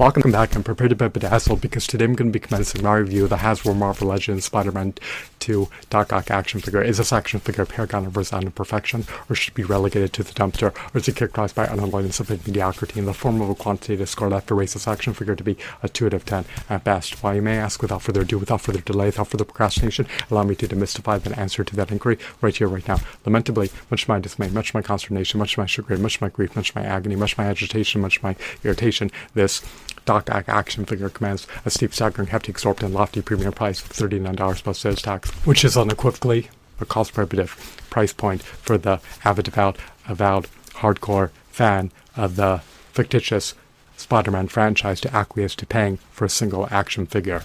Welcome back, I'm prepared to be bedazzled because today I'm going to be commencing my review of the Hasbro Marvel Legends Spider-Man 2 Doc Ock action figure. Is this action figure a paragon of resounding perfection, or should it be relegated to the dumpster, or is it characterized by unalloyed and sufficient mediocrity in the form of a quantitative score left to raise this action figure to be a 2 out of 10 at best? Why you may ask, without further ado, without further delay, without further procrastination, allow me to demystify the answer to that inquiry right here, right now. Lamentably, much my dismay, much my consternation, much my chagrin, much my grief, much my agony, much my agitation, much my irritation, this Doc action figure commands a steep, staggering, hefty, exorbitant, lofty premium price of $39 plus sales tax, which is unequivocally a cost prohibitive price point for the avid, avowed, avowed hardcore fan of the fictitious Spider-Man franchise to acquiesce to paying for a single action figure.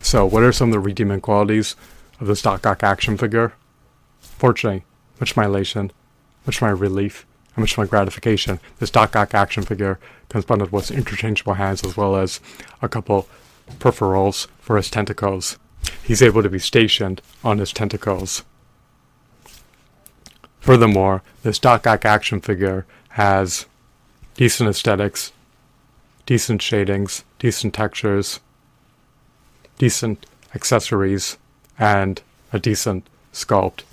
So, what are some of the redeeming qualities of this Doc Ock action figure? Fortunately, much my elation, much my relief, my gratification, this Doc Ock action figure comes bundled with interchangeable hands as well as a couple peripherals for his tentacles. He's able to be stationed on his tentacles. Furthermore, this Doc Ock action figure has decent aesthetics, decent shadings, decent textures, decent accessories, and a decent sculpt.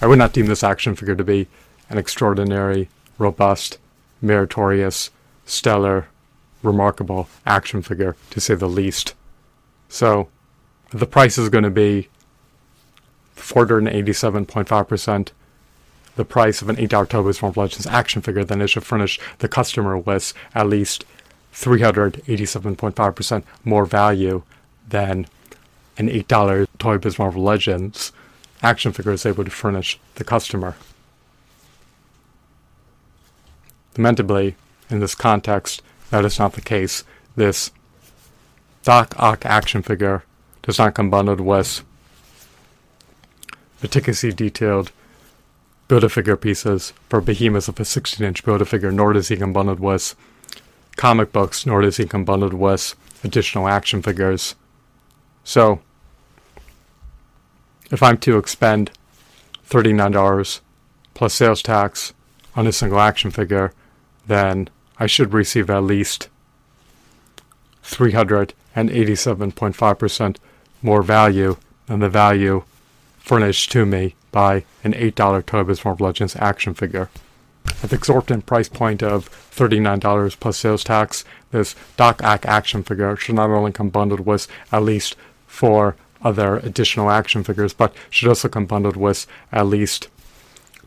I would not deem this action figure to be an extraordinary, robust, meritorious, stellar, remarkable action figure, to say the least. So, the price is going to be 487.5% the price of an $8 Toy Biz Marvel Legends action figure, then it should furnish the customer with at least 387.5% more value than an $8 Toy Biz Marvel Legends action figure is able to furnish the customer. Lamentably, in this context, that is not the case. This Doc Ock action figure does not come bundled with meticulously detailed Build-A-Figure pieces for behemoths of a 16-inch Build-A-Figure, nor does he come bundled with comic books, nor does he come bundled with additional action figures. So, if I'm to expend $39 plus sales tax on a single action figure, then I should receive at least 387.5% more value than the value furnished to me by an $8 Toy Biz Marvel Legends action figure. At the exorbitant price point of $39 plus sales tax, this Doc Ock action figure should not only come bundled with at least four other additional action figures, but should also come bundled with at least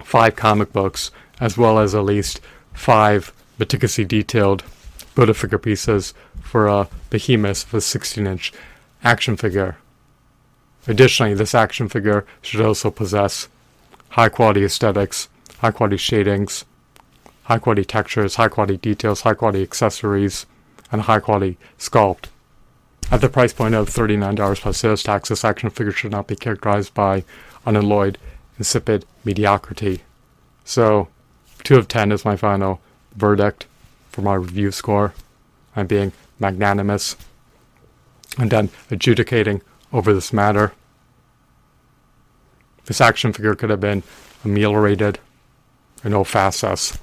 five comic books, as well as at least five meticulously detailed Build-A-Figure pieces for a behemoth of a 16-inch action figure. Additionally, this action figure should also possess high-quality aesthetics, high-quality shadings, high-quality textures, high-quality details, high-quality accessories, and high-quality sculpt. At the price point of $39 plus sales tax, this action figure should not be characterized by unalloyed, insipid mediocrity. So, 2 of 10 is my final verdict for my review score. I'm being magnanimous and then adjudicating over this matter. This action figure could have been ameliorated in no facets.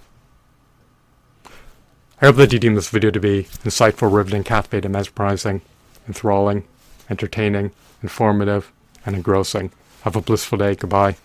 I hope that you deem this video to be insightful, riveting, captivating, mesmerizing, enthralling, entertaining, informative, and engrossing. Have a blissful day. Goodbye.